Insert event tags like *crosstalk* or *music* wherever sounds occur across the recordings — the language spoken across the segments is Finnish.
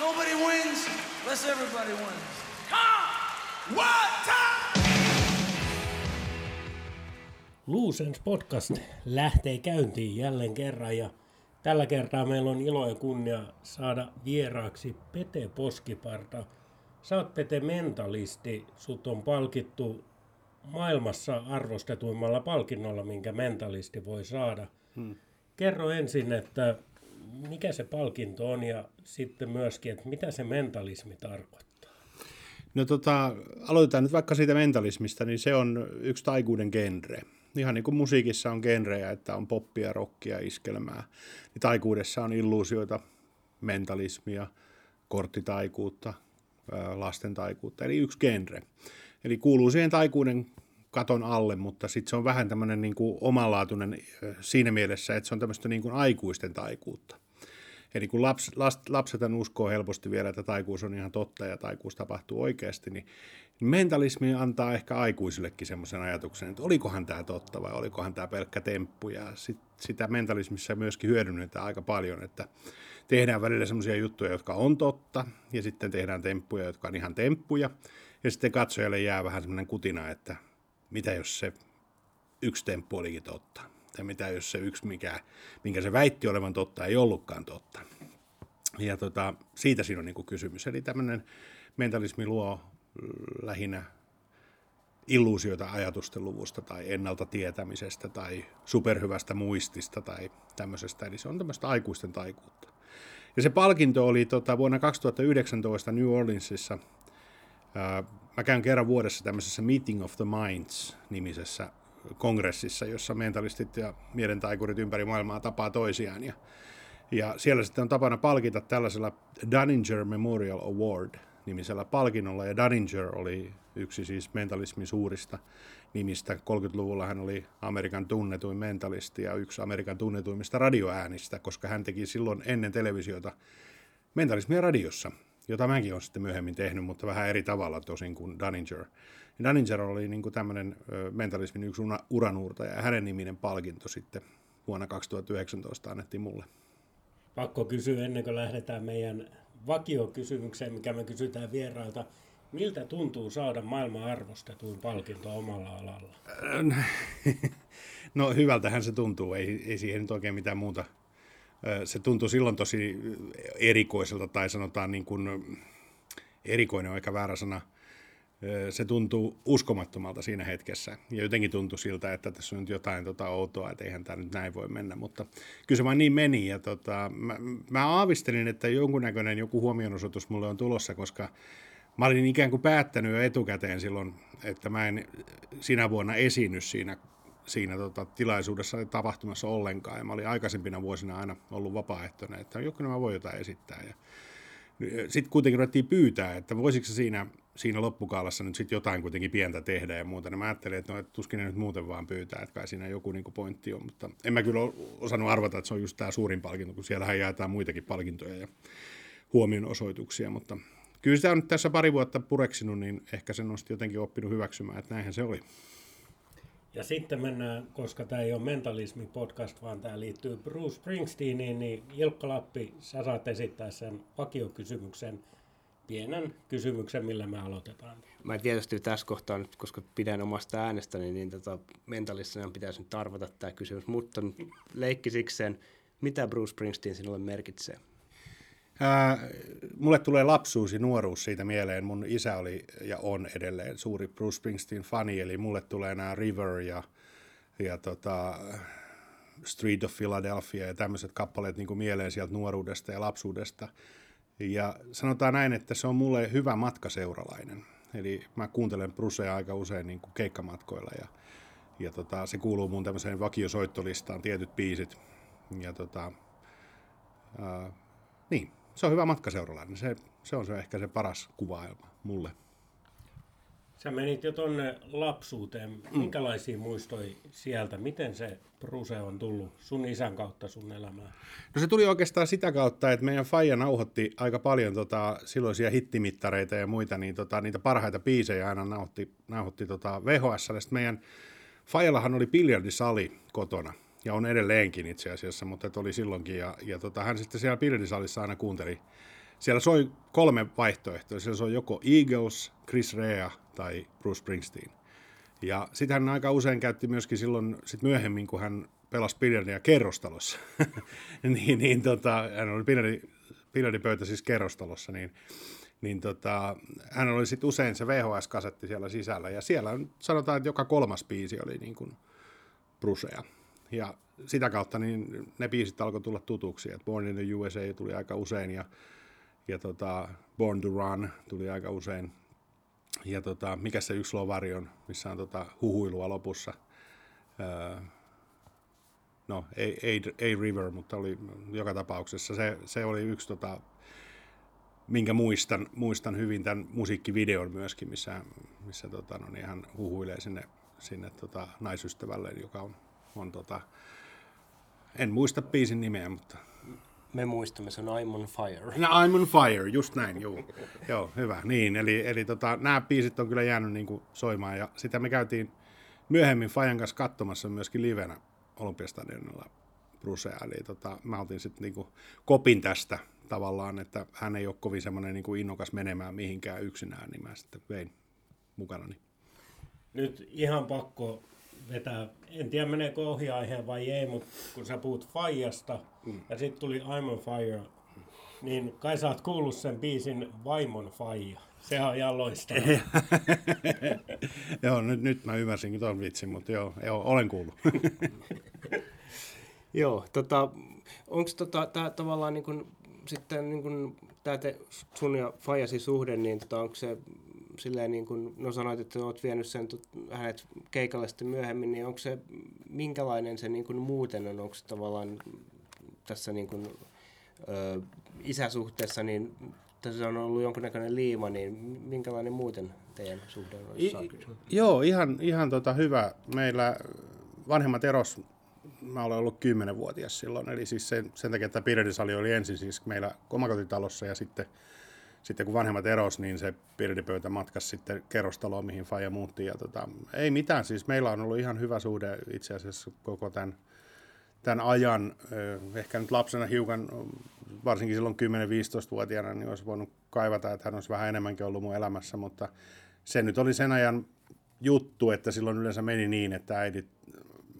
Nobody wins unless everybody wins. Come! One time! Luusens podcast lähtee käyntiin jälleen kerran ja tällä kertaa meillä on ilo ja kunnia saada vieraaksi Pete Poskiparta. Sä oot Pete mentalisti, sut on palkittu maailmassa arvostetuimmalla palkinnolla, minkä mentalisti voi saada. Hmm. Kerro ensin, että mikä se palkinto on ja sitten myöskin, että mitä se mentalismi tarkoittaa? No tota, aloitetaan nyt vaikka siitä mentalismista, niin se on yksi taikuuden genre. Ihan niin kuin musiikissa on genrejä, että on poppia, rockia, iskelmää, niin taikuudessa on illuusioita, mentalismia, korttitaikuutta, lasten taikuutta, eli yksi genre. Eli kuuluu siihen taikuuden katon alle, mutta sitten se on vähän tämmöinen niin kuin omanlaatuinen siinä mielessä, että se on tämmöistä niin kuin aikuisten taikuutta. Eli kun laps, laps, lapset uskoo helposti vielä, että taikuus on ihan totta ja taikuus tapahtuu oikeasti, niin mentalismi antaa ehkä aikuisillekin semmoisen ajatuksen, että olikohan tämä totta vai olikohan tämä pelkkä temppu. Ja sit, sitä mentalismissa myöskin hyödynnetään aika paljon, että tehdään välillä semmoisia juttuja, jotka on totta, ja sitten tehdään temppuja, jotka on ihan temppuja, ja sitten katsojalle jää vähän semmoinen kutina, että mitä jos se yksi temppu olikin totta tai mitä jos se yksi, mikä, minkä se väitti olevan totta, ei ollutkaan totta. Ja tota, siitä siinä on niin kuin kysymys. Eli tämmöinen mentalismi luo lähinnä illuusioita ajatusten luvusta tai ennalta tietämisestä tai superhyvästä muistista tai tämmöisestä. Eli se on tämmöistä aikuisten taikuutta. Ja se palkinto oli tota, vuonna 2019 New Orleansissa. Mä käyn kerran vuodessa tämmöisessä Meeting of the Minds nimisessä kongressissa, jossa mentalistit ja mielentaikurit ympäri maailmaa tapaa toisiaan. Ja, ja siellä sitten on tapana palkita tällaisella Dunninger Memorial Award nimisellä palkinnolla. Ja Dunninger oli yksi siis mentalismin suurista nimistä. 30-luvulla hän oli Amerikan tunnetuin mentalisti ja yksi Amerikan tunnetuimmista radioäänistä, koska hän teki silloin ennen televisiota mentalismia radiossa, jota mäkin olen sitten myöhemmin tehnyt, mutta vähän eri tavalla tosin kuin Dunninger. Dunninger oli niin kuin tämmöinen mentalismin yksi uranuurtaja ja hänen niminen palkinto sitten vuonna 2019 annettiin mulle. Pakko kysyä ennen kuin lähdetään meidän vakiokysymykseen, mikä me kysytään vierailta. Miltä tuntuu saada maailman arvostetuin palkinto omalla alalla? *laughs* No hyvältähän se tuntuu, ei, ei siihen nyt oikein mitään muuta. Se tuntuu silloin tosi erikoiselta tai sanotaan niin kuin, erikoinen on aika väärä sana – se tuntuu uskomattomalta siinä hetkessä. Ja jotenkin tuntui siltä, että tässä on nyt jotain tota outoa, että eihän tämä nyt näin voi mennä. Mutta kyllä se vaan niin meni. Ja tota, mä, mä aavistelin, että jonkunnäköinen joku huomionosoitus mulle on tulossa, koska mä olin ikään kuin päättänyt jo etukäteen silloin, että mä en sinä vuonna esiinny siinä, siinä tota, tilaisuudessa ja tapahtumassa ollenkaan. Ja mä olin aikaisempina vuosina aina ollut vapaaehtoinen, että joku mä voi jotain esittää. Ja sitten kuitenkin ruvettiin pyytää, että voisiko siinä, siinä loppukaalassa nyt sitten jotain kuitenkin pientä tehdä ja muuta. Ja mä ajattelin, että no, et tuskin ne nyt muuten vaan pyytää, että kai siinä joku niinku pointti on. Mutta en mä kyllä osannut arvata, että se on just tämä suurin palkinto, kun siellähän jaetaan muitakin palkintoja ja huomionosoituksia. Mutta kyllä sitä on nyt tässä pari vuotta pureksinut, niin ehkä sen on jotenkin oppinut hyväksymään, että näinhän se oli. Ja sitten mennään, koska tämä ei ole mentalismi podcast, vaan tämä liittyy Bruce Springsteeniin, niin Ilkka Lappi, sä saat esittää sen vakiokysymyksen, pienen kysymyksen, millä me aloitetaan. Mä tietysti tässä kohtaa nyt, koska pidän omasta äänestäni, niin tota, mentalistina pitäisi nyt arvata tämä kysymys, mutta leikkisikseen, mitä Bruce Springsteen sinulle merkitsee? Ää, mulle tulee lapsuus ja nuoruus siitä mieleen. Mun isä oli ja on edelleen suuri Bruce Springsteen-fani, eli mulle tulee nämä River ja, ja tota, Street of Philadelphia ja tämmöiset kappaleet niin kuin mieleen sieltä nuoruudesta ja lapsuudesta. Ja sanotaan näin, että se on mulle hyvä matkaseuralainen. Eli mä kuuntelen Brucea aika usein niin kuin keikkamatkoilla ja, ja tota, se kuuluu mun tämmöiseen vakiosoittolistaan, tietyt biisit. Ja tota, ää, niin, se on hyvä matkaseuralainen. Se, se on se ehkä se paras kuvailma mulle. Sä menit jo tuonne lapsuuteen. Mm. Minkälaisia muistoi sieltä? Miten se Bruse on tullut sun isän kautta sun elämään? No se tuli oikeastaan sitä kautta, että meidän Faija nauhoitti aika paljon tota, silloisia hittimittareita ja muita, niin tota, niitä parhaita biisejä aina nauhoitti, nauhoitti tota VHS. Sitten meidän Faijallahan oli biljardisali kotona ja on edelleenkin itse asiassa, mutta oli silloinkin. Ja, ja tota, hän sitten siellä pildisalissa aina kuunteli siellä soi kolme vaihtoehtoa. Siellä soi joko Eagles, Chris Rea tai Bruce Springsteen. Ja sitten hän aika usein käytti myöskin silloin sit myöhemmin, kun hän pelasi biljardia kerrostalossa. *laughs* niin, niin tota, hän oli biljardi, biljardipöytä siis kerrostalossa, niin, niin tota, hän oli sitten usein se VHS-kasetti siellä sisällä. Ja siellä sanotaan, että joka kolmas biisi oli niin kuin Brucea. Ja sitä kautta niin ne biisit alkoi tulla tutuksi. Et Born in the USA tuli aika usein ja, ja tota, Born to Run tuli aika usein. Ja tota, mikä se yksi lovari on, missä on tota huhuilua lopussa. Öö, no, ei, ei, ei River, mutta oli joka tapauksessa. Se, se oli yksi, tota, minkä muistan, muistan hyvin tämän musiikkivideon myöskin, missä, missä tota, no, niin hän huhuilee sinne, sinne tota, naisystävälle, joka on, on tota, en muista biisin nimeä, mutta... Me muistamme, se on I'm on Fire. No, I'm on Fire, just näin, joo. joo, hyvä. Niin, eli, eli tota, nämä biisit on kyllä jäänyt niin kuin soimaan, ja sitä me käytiin myöhemmin Fajan kanssa katsomassa myöskin livenä Olympiastadionilla Brusea, eli tota, mä otin sitten niinku kopin tästä tavallaan, että hän ei ole kovin semmoinen niinku innokas menemään mihinkään yksinään, niin mä sitten vein mukana. Nyt ihan pakko vetää, en tiedä meneekö ohjaaiheen vai ei, mutta kun sä puhut Fajasta mm. ja sitten tuli I'm on Fire, niin kai sä oot kuullut sen biisin Vaimon Faija. Se on ihan loistava. *laughs* joo, nyt, nyt mä ymmärsinkin tuon vitsin, mutta joo, joo olen kuullut. *laughs* joo, tota, onko tota, tää tavallaan niin kun, sitten niin kun, tää te, sun ja Fajasi suhde, niin tota, onko se silleen niin kuin, no sanoit, että olet vienyt sen hänet keikalle sitten myöhemmin, niin onko se, minkälainen se niin kuin muuten on, onko se tavallaan tässä niin kuin, ö, isäsuhteessa, niin tässä on ollut jonkunnäköinen liima, niin minkälainen muuten teidän suhde on? I, joo, ihan, ihan tota hyvä. Meillä vanhemmat eros, mä olen ollut kymmenenvuotias silloin, eli siis sen, sen takia, että Pirdisali oli ensin siis meillä omakotitalossa ja sitten sitten kun vanhemmat eros, niin se pirdipöytä matkasi sitten kerrostaloon, mihin Faija muutti. Ja tota, ei mitään, siis meillä on ollut ihan hyvä suhde itse asiassa koko tämän, tämän ajan. Ehkä nyt lapsena hiukan, varsinkin silloin 10-15-vuotiaana, niin olisi voinut kaivata, että hän olisi vähän enemmänkin ollut mun elämässä, mutta se nyt oli sen ajan juttu, että silloin yleensä meni niin, että äidit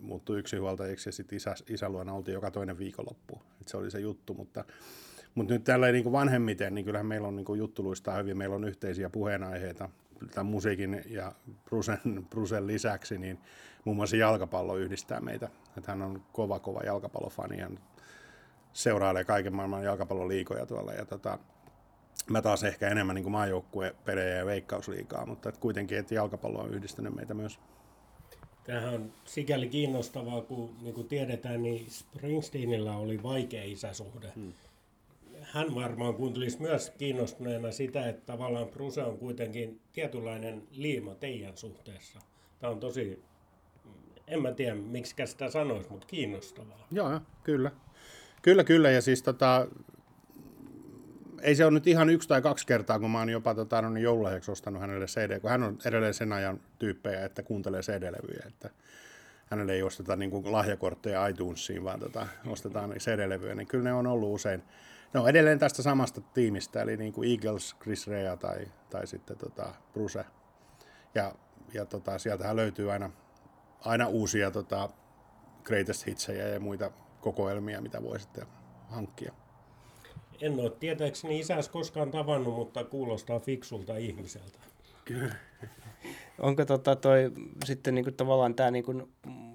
muuttui yksinhuoltajiksi ja sitten isä, isä luona oltiin joka toinen viikonloppu. Et se oli se juttu, mutta mutta nyt tällä niin vanhemmiten, niin kyllähän meillä on niin juttuluista hyvin, meillä on yhteisiä puheenaiheita tämän musiikin ja Brusen, Brusen lisäksi, niin muun muassa jalkapallo yhdistää meitä. Että hän on kova, kova jalkapallofani, hän seurailee kaiken maailman jalkapalloliikoja tuolla. Ja tota, mä taas ehkä enemmän niin maajoukkuepelejä ja veikkausliikaa, mutta et kuitenkin, että jalkapallo on yhdistänyt meitä myös. Tämähän on sikäli kiinnostavaa, kun niin kuin tiedetään, niin Springsteenillä oli vaikea isäsuhde. Hmm hän varmaan kuuntelisi myös kiinnostuneena sitä, että tavallaan Bruse on kuitenkin tietynlainen liima teidän suhteessa. Tämä on tosi, en mä tiedä miksi sitä sanoisi, mutta kiinnostavaa. Joo, kyllä. Kyllä, kyllä. Ja siis tota, ei se ole nyt ihan yksi tai kaksi kertaa, kun mä oon jopa tota, no, niin joululahjaksi ostanut hänelle CD, kun hän on edelleen sen ajan tyyppejä, että kuuntelee CD-levyjä. Että hänelle ei osteta niin kuin lahjakortteja iTunesiin, vaan tota, ostetaan CD-levyjä, niin kyllä ne on ollut usein No edelleen tästä samasta tiimistä, eli niin kuin Eagles, Chris Rea tai, tai sitten tota Bruce. Ja, ja tota, sieltähän löytyy aina, aina uusia tota, greatest hitsejä ja muita kokoelmia, mitä voi sitten hankkia. En ole tietääkseni isäs koskaan tavannut, mutta kuulostaa fiksulta ihmiseltä. Kyllä. Onko tota toi, sitten niinku tavallaan tämä, niinku,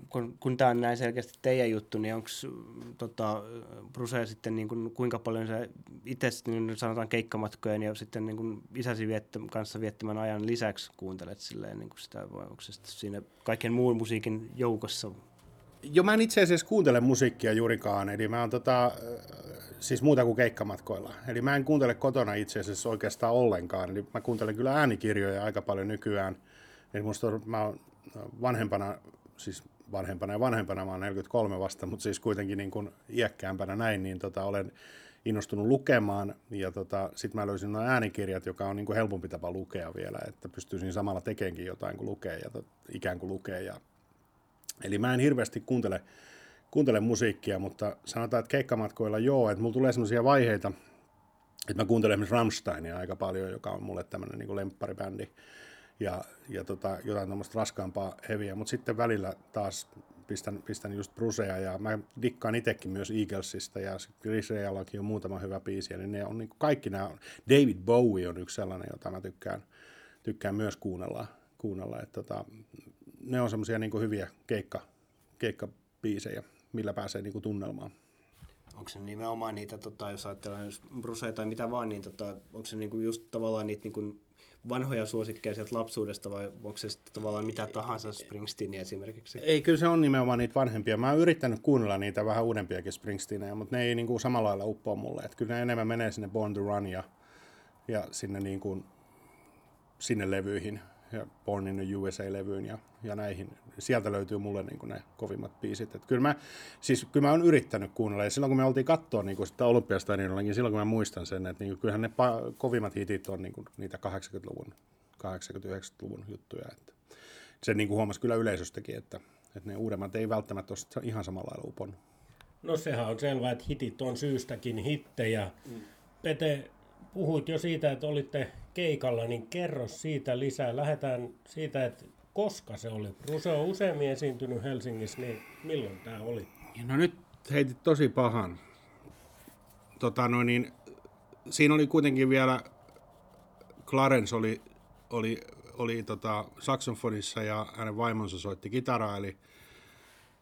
kun, kun tämä on näin selkeästi teidän juttu, niin onko tota, Bruse sitten niinku, kuinka paljon se itse niin sanotaan keikkamatkojen ja sitten niinku, isäsi viettä, kanssa viettämän ajan lisäksi kuuntelet silleen, niinku sitä, vai onko se siinä kaiken muun musiikin joukossa? Joo, mä en itse asiassa kuuntele musiikkia juurikaan, eli mä oon tota, siis muuta kuin keikkamatkoilla. Eli mä en kuuntele kotona itse asiassa oikeastaan ollenkaan, eli mä kuuntelen kyllä äänikirjoja aika paljon nykyään – Eli musta on, mä oon vanhempana, siis vanhempana ja vanhempana, mä oon 43 vasta, mutta siis kuitenkin niin kuin iäkkäämpänä näin, niin tota, olen innostunut lukemaan ja tota, sitten mä löysin nuo äänikirjat, joka on niin kuin helpompi tapa lukea vielä, että pystyisin samalla tekeenkin jotain kuin lukee ja tot, ikään kuin lukee. Ja... Eli mä en hirveästi kuuntele, kuuntele musiikkia, mutta sanotaan, että keikkamatkoilla joo, että mulla tulee sellaisia vaiheita, että mä kuuntelen esimerkiksi Rammsteinia aika paljon, joka on mulle tämmöinen niin lempparibändi ja, ja tota, jotain tämmöistä raskaampaa heviä, mutta sitten välillä taas pistän, pistän just Brusea ja mä dikkaan itsekin myös Eaglesista ja Chris Reallakin on muutama hyvä biisi, eli ne on niin kaikki nämä, David Bowie on yksi sellainen, jota mä tykkään, tykkään myös kuunnella, kuunnella. Että tota, ne on semmoisia niin hyviä keikka, keikkabiisejä, millä pääsee niin tunnelmaan. Onko se nimenomaan niitä, tota, jos ajatellaan Bruceja tai mitä vaan, niin tota, onko se niinku just tavallaan niitä niinku vanhoja suosikkeja sieltä lapsuudesta vai onko se sitten tavallaan mitä tahansa Springsteen esimerkiksi? Ei, kyllä se on nimenomaan niitä vanhempia. Mä oon yrittänyt kuunnella niitä vähän uudempiakin Springsteenejä, mutta ne ei niin kuin samalla lailla uppoa mulle. Et kyllä ne enemmän menee sinne Born to Run ja, ja sinne, niin kuin, sinne levyihin ja Born in the USA-levyyn ja, ja näihin. Sieltä löytyy mulle niin kuin ne kovimmat biisit. Et kyllä, mä, siis, kyllä mä oon yrittänyt kuunnella. Ja silloin kun me oltiin katsoa niin sitä Olympiastadionilla, niin silloin kun mä muistan sen, että niin kuin, kyllähän ne pa- kovimmat hitit on niin kuin, niitä 80-luvun, 80-90-luvun juttuja. Että sen niin kuin huomasi kyllä yleisöstäkin, että, että ne uudemmat ei välttämättä ole ihan samalla lailla uponnut. No sehän on selvää, että hitit on syystäkin hittejä. Mm. Pete, puhuit jo siitä, että olitte keikalla, niin kerro siitä lisää. Lähdetään siitä, että koska se oli. Ruse on useammin esiintynyt Helsingissä, niin milloin tämä oli? No nyt heitit tosi pahan. Tota, no niin, siinä oli kuitenkin vielä, Clarence oli, oli, oli tota, saxofonissa ja hänen vaimonsa soitti kitaraa, eli,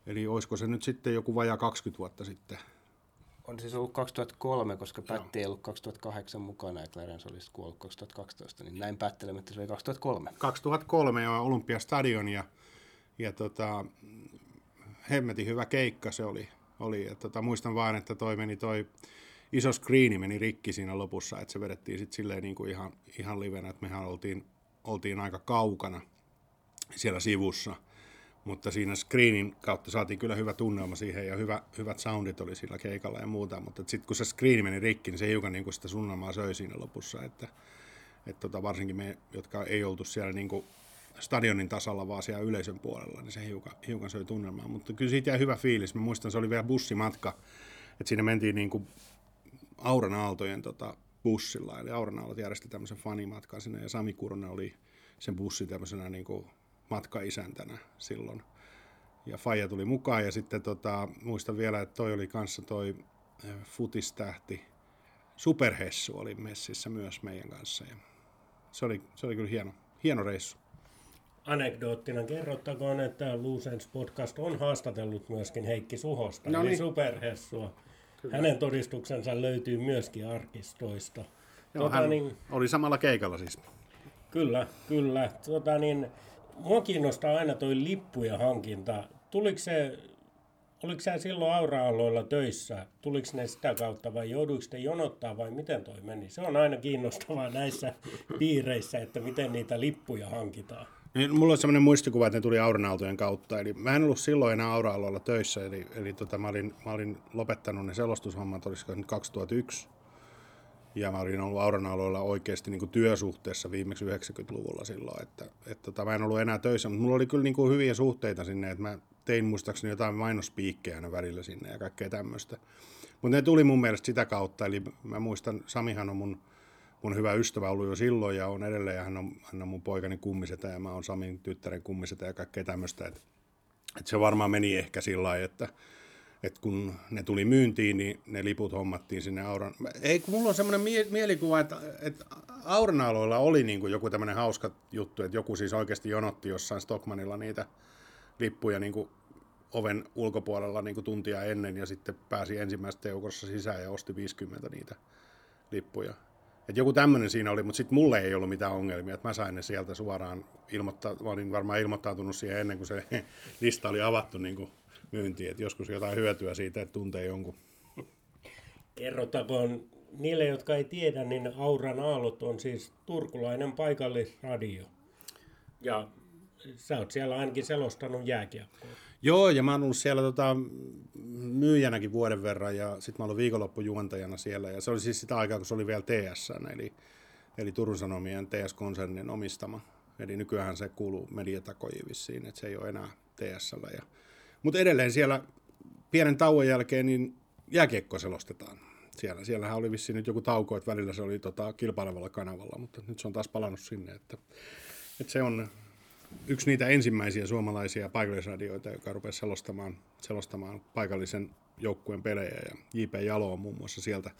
eli olisiko se nyt sitten joku vajaa 20 vuotta sitten – on siis ollut 2003, koska Pätti ei ollut 2008 mukana ja Clarence olisi kuollut 2012, niin näin päättelemättä se oli 2003. 2003 ja Olympiastadion ja, ja tota, hemmetin hyvä keikka se oli. oli ja tota, muistan vaan, että toi meni toi iso screeni meni rikki siinä lopussa, että se vedettiin sitten silleen niin kuin ihan, ihan livenä, että mehän oltiin, oltiin aika kaukana siellä sivussa – mutta siinä screenin kautta saatiin kyllä hyvä tunnelma siihen ja hyvä, hyvät soundit oli sillä keikalla ja muuta, mutta sitten kun se screeni meni rikki, niin se hiukan niin sitä sunnelmaa söi siinä lopussa, että, että tota, varsinkin me, jotka ei oltu siellä niin kuin stadionin tasalla, vaan siellä yleisön puolella, niin se hiukan, hiukan söi tunnelmaa, mutta kyllä siitä jäi hyvä fiilis, mä muistan, se oli vielä bussimatka, että siinä mentiin niin kuin Auran Aaltojen tota, bussilla, eli Auran Aallot järjesti tämmöisen fanimatkan sinne, ja Sami Kuronen oli sen bussin tämmöisenä niin kuin matkaisäntänä silloin. Ja Faija tuli mukaan ja sitten tota, muistan vielä, että toi oli kanssa toi eh, futistähti Superhessu oli messissä myös meidän kanssa. Ja se, oli, se oli kyllä hieno, hieno reissu. Anekdoottina kerrottakoon, että Luusens podcast on haastatellut myöskin Heikki Suhosta, no niin. Superhessua. Kyllä. Hänen todistuksensa löytyy myöskin arkistoista. Joo, tota, hän niin, oli samalla keikalla siis. Kyllä, kyllä. Tota, niin, mua kiinnostaa aina toi lippujen hankinta. Tuliko se, oliko sä silloin aura töissä? Tuliko ne sitä kautta vai jouduiko te jonottaa vai miten toi meni? Se on aina kiinnostavaa näissä piireissä, että miten niitä lippuja hankitaan. Niin, mulla on sellainen muistikuva, että ne tuli aurinaaltojen kautta. Eli mä en ollut silloin enää aura töissä, eli, eli tota, mä, olin, mä olin lopettanut ne selostushommat, olisiko nyt 2001. Ja mä olin ollut auran aloilla oikeasti niin kuin työsuhteessa viimeksi 90-luvulla silloin, että, että tota, mä en ollut enää töissä, mutta mulla oli kyllä niin kuin hyviä suhteita sinne, että mä tein muistaakseni jotain mainospiikkejä aina välillä sinne ja kaikkea tämmöistä. Mutta ne tuli mun mielestä sitä kautta, eli mä muistan, Samihan on mun, mun hyvä ystävä ollut jo silloin ja on edelleen, ja hän on, hän on mun poikani kummisetä ja mä oon Samin tyttären kummisetä ja kaikkea tämmöistä, että, että se varmaan meni ehkä sillä lailla, että, että kun ne tuli myyntiin, niin ne liput hommattiin sinne Auran. Ei, kun mulla on semmoinen mie- mielikuva, että, että Auran oli niin kuin joku tämmöinen hauska juttu, että joku siis oikeasti jonotti jossain Stockmanilla niitä lippuja niin kuin oven ulkopuolella niin kuin tuntia ennen ja sitten pääsi ensimmäistä joukossa sisään ja osti 50 niitä lippuja. Et joku tämmöinen siinä oli, mutta sitten mulle ei ollut mitään ongelmia, että mä sain ne sieltä suoraan ilmoittaa, mä olin varmaan ilmoittautunut siihen ennen kuin se *laughs* lista oli avattu niin kuin myyntiin, että joskus jotain hyötyä siitä, että tuntee jonkun. Kerrotakoon niille, jotka ei tiedä, niin Auran Aallot on siis turkulainen paikallisradio. Ja sä oot siellä ainakin selostanut jääkiekkoa. Joo, ja mä oon ollut siellä tota, myyjänäkin vuoden verran, ja sitten mä oon viikonloppujuontajana siellä, ja se oli siis sitä aikaa, kun se oli vielä TS, eli, eli Turun Sanomien TS-konsernin omistama. Eli nykyään se kuuluu mediatakojiin vissiin, että se ei ole enää TSllä. Ja mutta edelleen siellä pienen tauon jälkeen niin jääkiekko selostetaan. siellä, siellähän oli vissiin nyt joku tauko, että välillä se oli tota, kilpailevalla kanavalla, mutta nyt se on taas palannut sinne. Että, että se on yksi niitä ensimmäisiä suomalaisia paikallisradioita, joka rupesi selostamaan, selostamaan paikallisen joukkueen pelejä. Ja J.P. Jalo on muun muassa sieltä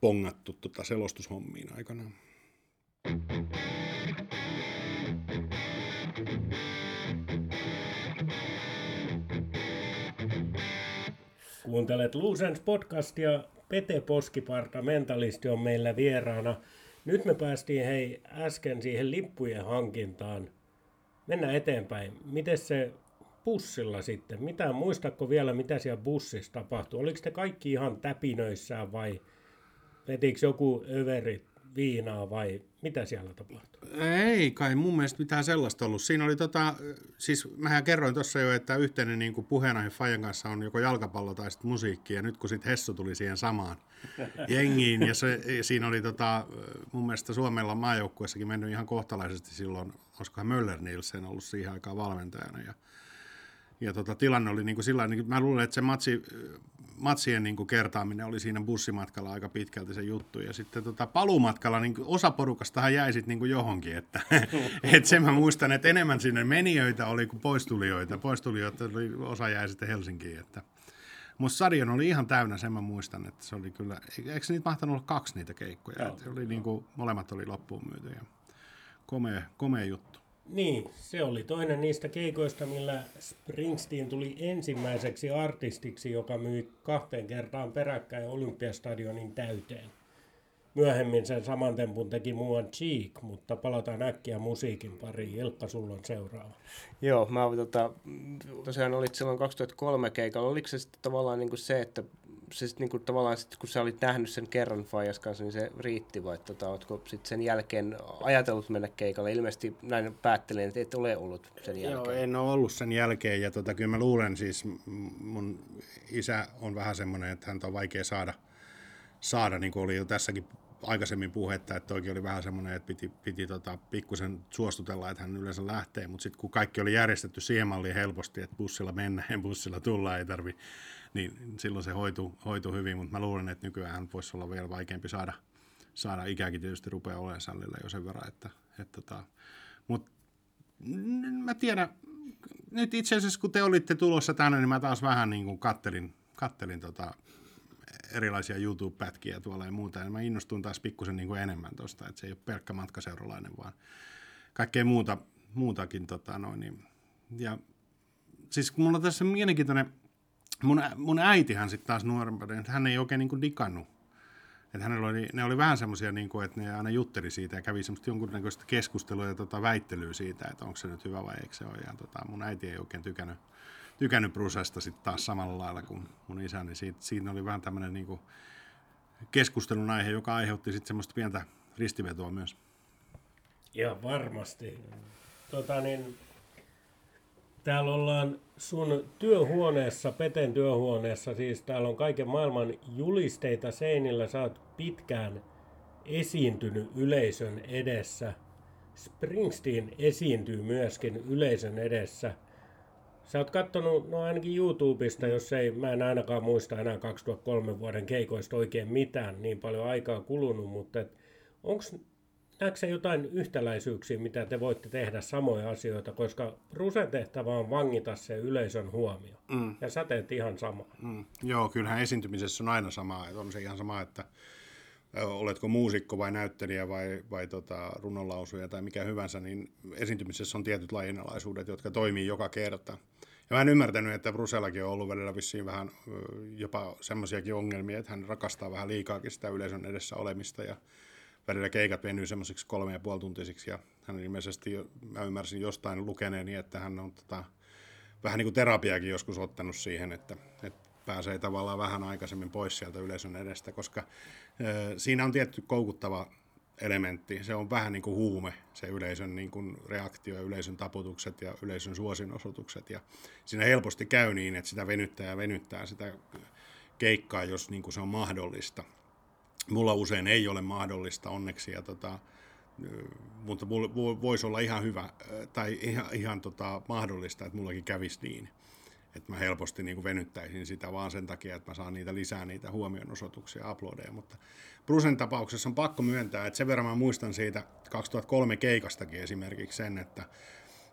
pongattu tota selostushommiin aikanaan. Kuuntelet Luusens podcastia. Pete Poskiparta, mentalisti, on meillä vieraana. Nyt me päästiin hei äsken siihen lippujen hankintaan. Mennään eteenpäin. Miten se bussilla sitten? Mitä, muistatko vielä, mitä siellä bussissa tapahtui? Oliko te kaikki ihan täpinöissään vai vetikö joku överi viinaa vai mitä siellä tapahtui? Ei kai mun mielestä mitään sellaista ollut. Siinä oli tota, siis mähän kerroin tuossa jo, että yhteinen niin kuin puheenaihe Fajan kanssa on joko jalkapallo tai sitten musiikki, ja nyt kun sitten Hessu tuli siihen samaan *laughs* jengiin, ja se, siinä oli tota, mun mielestä Suomella maajoukkuessakin mennyt ihan kohtalaisesti silloin, olisikohan Möller Nielsen ollut siihen aikaan valmentajana, ja ja tota, tilanne oli niin kuin sillä niin mä luulen, että se matsi, matsien niin kuin kertaaminen oli siinä bussimatkalla aika pitkälti se juttu. Ja sitten tota, paluumatkalla niin osa porukastahan jäi sitten niin kuin johonkin. Että, *laughs* et sen mä muistan, että enemmän sinne menijöitä oli kuin poistulijoita. Poistulijoita oli, osa jäi sitten Helsinkiin. Että. Mutta stadion oli ihan täynnä, sen mä muistan, että se oli kyllä, eikö niitä mahtanut olla kaksi niitä keikkoja? Että oli niin kuin, molemmat oli loppuun myyty ja komea, komea juttu. Niin, se oli toinen niistä keikoista, millä Springsteen tuli ensimmäiseksi artistiksi, joka myi kahteen kertaan peräkkäin Olympiastadionin täyteen. Myöhemmin sen saman tempun teki muuan Cheek, mutta palataan äkkiä musiikin pariin. Ilkka, sulla on seuraava. Joo, mä tota, tosiaan olit silloin 2003 keikalla. Oliko se sitten tavallaan niin kuin se, että se sit niinku tavallaan sit, kun sä olit nähnyt sen kerran Fajas kanssa, niin se riitti vai tota, ootko sit sen jälkeen ajatellut mennä keikalle? Ilmeisesti näin päättelin, että et ole ollut sen jälkeen. Joo, en ole ollut sen jälkeen ja tota, kyllä mä luulen siis, mun isä on vähän semmoinen, että hän on vaikea saada, saada niin kuin oli jo tässäkin aikaisemmin puhetta, että toikin oli vähän semmoinen, että piti, piti tota, pikkusen suostutella, että hän yleensä lähtee, mutta sitten kun kaikki oli järjestetty siihen malliin helposti, että bussilla mennään ja bussilla tulla, ei tarvi niin silloin se hoituu, hoituu hyvin, mutta mä luulen, että nykyään voisi olla vielä vaikeampi saada, saada ikäkin tietysti rupeaa olemaan sallilla jo sen verran, että, että tota, mutta mä tiedän, nyt itse asiassa kun te olitte tulossa tänne, niin mä taas vähän niin kuin kattelin, kattelin tota erilaisia YouTube-pätkiä tuolla ja muuta, ja mä innostuin taas pikkusen niin kuin enemmän tuosta, että se ei ole pelkkä matkaseuralainen, vaan kaikkea muuta, muutakin. Tota noin, niin, ja siis kun mulla on tässä mielenkiintoinen mun, mun äitihän sitten taas nuorempana, että hän ei oikein niin kuin digannut. Että hänellä oli, ne oli vähän semmoisia, niin että ne aina jutteli siitä ja kävi semmoista jonkunnäköistä keskustelua ja tota, väittelyä siitä, että onko se nyt hyvä vai eikö se ole. Ja tota, mun äiti ei oikein tykännyt, tykännyt Brusesta sitten taas samalla lailla kuin mun isä, niin siitä, siinä oli vähän tämmöinen niin keskustelun aihe, joka aiheutti sitten semmoista pientä ristivetoa myös. Ja varmasti. Tota niin, Täällä ollaan sun työhuoneessa, Peten työhuoneessa, siis täällä on kaiken maailman julisteita seinillä. Sä oot pitkään esiintynyt yleisön edessä. Springsteen esiintyy myöskin yleisön edessä. Sä oot kattonut, no ainakin YouTubesta, jos ei, mä en ainakaan muista enää 2003 vuoden keikoista oikein mitään, niin paljon aikaa kulunut, mutta onko näetkö se jotain yhtäläisyyksiä, mitä te voitte tehdä samoja asioita, koska Rusen tehtävä on vangita se yleisön huomio. Mm. Ja sä teet ihan sama. Mm. Joo, kyllähän esiintymisessä on aina sama. On se ihan sama, että oletko muusikko vai näyttelijä vai, vai tota, runonlausuja tai mikä hyvänsä, niin esiintymisessä on tietyt lajinalaisuudet, jotka toimii joka kerta. Ja mä en ymmärtänyt, että Brusellakin on ollut välillä vissiin vähän jopa semmoisiakin ongelmia, että hän rakastaa vähän liikaakin sitä yleisön edessä olemista ja välillä keikat venyy semmoisiksi kolme ja puoli tuntisiksi ja hän ilmeisesti, mä ymmärsin jostain lukeneeni, että hän on tota, vähän niin kuin terapiakin joskus ottanut siihen, että, että pääsee tavallaan vähän aikaisemmin pois sieltä yleisön edestä, koska ö, siinä on tietty koukuttava elementti. Se on vähän niin kuin huume, se yleisön niin kuin reaktio ja yleisön taputukset ja yleisön suosinosoitukset. Ja siinä helposti käy niin, että sitä venyttää ja venyttää sitä keikkaa, jos niin kuin se on mahdollista mulla usein ei ole mahdollista onneksi, ja tota, mutta voisi olla ihan hyvä tai ihan, ihan tota, mahdollista, että mullakin kävisi niin. että mä helposti niin kuin venyttäisin sitä vaan sen takia, että mä saan niitä lisää niitä huomionosoituksia, uploadeja, mutta Brusen tapauksessa on pakko myöntää, että sen verran mä muistan siitä 2003 keikastakin esimerkiksi sen, että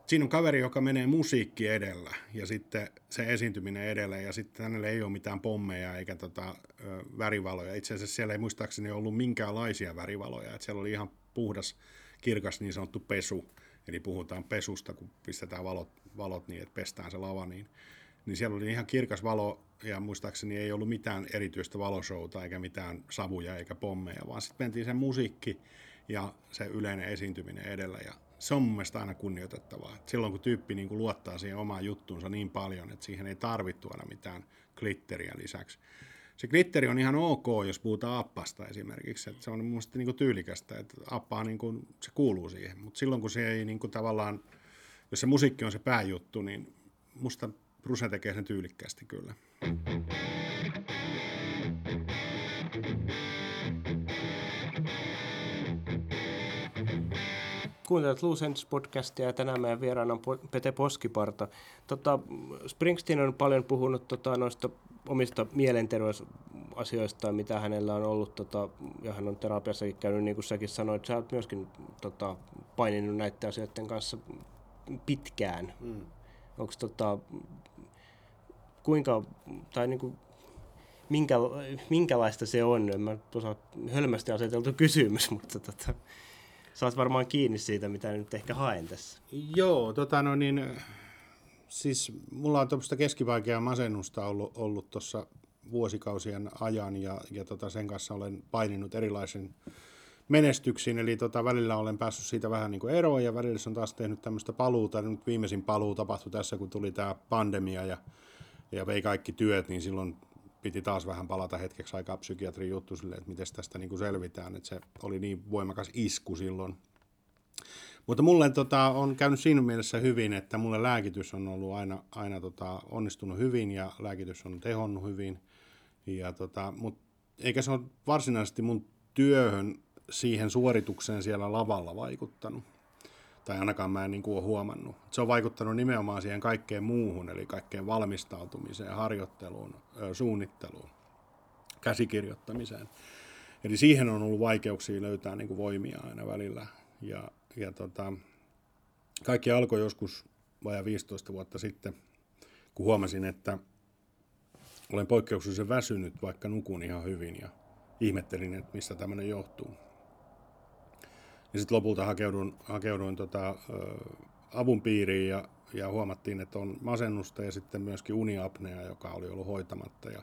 siinä on kaveri, joka menee musiikki edellä ja sitten se esiintyminen edellä ja sitten hänellä ei ole mitään pommeja eikä tota, ö, värivaloja. Itse asiassa siellä ei muistaakseni ollut minkäänlaisia värivaloja, että siellä oli ihan puhdas, kirkas niin sanottu pesu, eli puhutaan pesusta, kun pistetään valot, valot niin, että pestään se lava, niin, niin siellä oli ihan kirkas valo ja muistaakseni ei ollut mitään erityistä valoshouta eikä mitään savuja eikä pommeja, vaan sitten mentiin se musiikki ja se yleinen esiintyminen edellä ja se on mun mielestä aina kunnioitettavaa. Et silloin kun tyyppi niin kuin luottaa siihen omaan juttuunsa niin paljon, että siihen ei tarvittu aina mitään glitteriä lisäksi. Se glitteri on ihan ok, jos puhutaan appasta esimerkiksi. Et se on mun mielestä niin kuin tyylikästä, että appaa niin kuin, se kuuluu siihen. Mutta silloin kun se ei niin kuin tavallaan, jos se musiikki on se pääjuttu, niin musta Bruse tekee sen tyylikkäästi kyllä. Kuuntelet Loose Ends podcastia ja tänään meidän vieraana on Pete Poskiparta. Tota, Springsteen on paljon puhunut tota, noista omista mielenterveysasioista, mitä hänellä on ollut, tota, ja hän on terapiassakin käynyt, niin kuin säkin sanoit, sä oot myöskin tota, paininut näiden asioiden kanssa pitkään. Mm. Onko tota, kuinka, tai niin kuin, minkä, minkälaista se on? En mä osaa hölmästi aseteltu kysymys, *laughs* mutta tota, saat varmaan kiinni siitä, mitä nyt ehkä haen tässä. Joo, tota no niin, siis mulla on tuommoista keskivaikeaa masennusta ollut, ollut tuossa vuosikausien ajan ja, ja tota sen kanssa olen paininut erilaisen menestyksiin, eli tota, välillä olen päässyt siitä vähän niin kuin eroon ja välillä se on taas tehnyt tämmöistä paluuta. Nyt viimeisin paluu tapahtui tässä, kun tuli tämä pandemia ja, ja vei kaikki työt, niin silloin piti taas vähän palata hetkeksi aikaa psykiatrin juttu sille, että miten tästä niin kuin selvitään, että se oli niin voimakas isku silloin. Mutta mulle tota, on käynyt siinä mielessä hyvin, että mulle lääkitys on ollut aina, aina tota, onnistunut hyvin ja lääkitys on tehonnut hyvin. Ja, tota, mut, eikä se ole varsinaisesti mun työhön siihen suoritukseen siellä lavalla vaikuttanut. Tai ainakaan mä en niin kuin ole huomannut. Se on vaikuttanut nimenomaan siihen kaikkeen muuhun, eli kaikkeen valmistautumiseen, harjoitteluun, suunnitteluun, käsikirjoittamiseen. Eli siihen on ollut vaikeuksia löytää niin kuin voimia aina välillä. Ja, ja tota, kaikki alkoi joskus vajaa 15 vuotta sitten, kun huomasin, että olen poikkeuksellisen väsynyt, vaikka nukun ihan hyvin ja ihmettelin, että mistä tämmöinen johtuu. Ja sitten lopulta hakeuduin, hakeuduin tota, avun piiriin ja, ja huomattiin, että on masennusta ja sitten myöskin uniapnea, joka oli ollut hoitamatta. Ja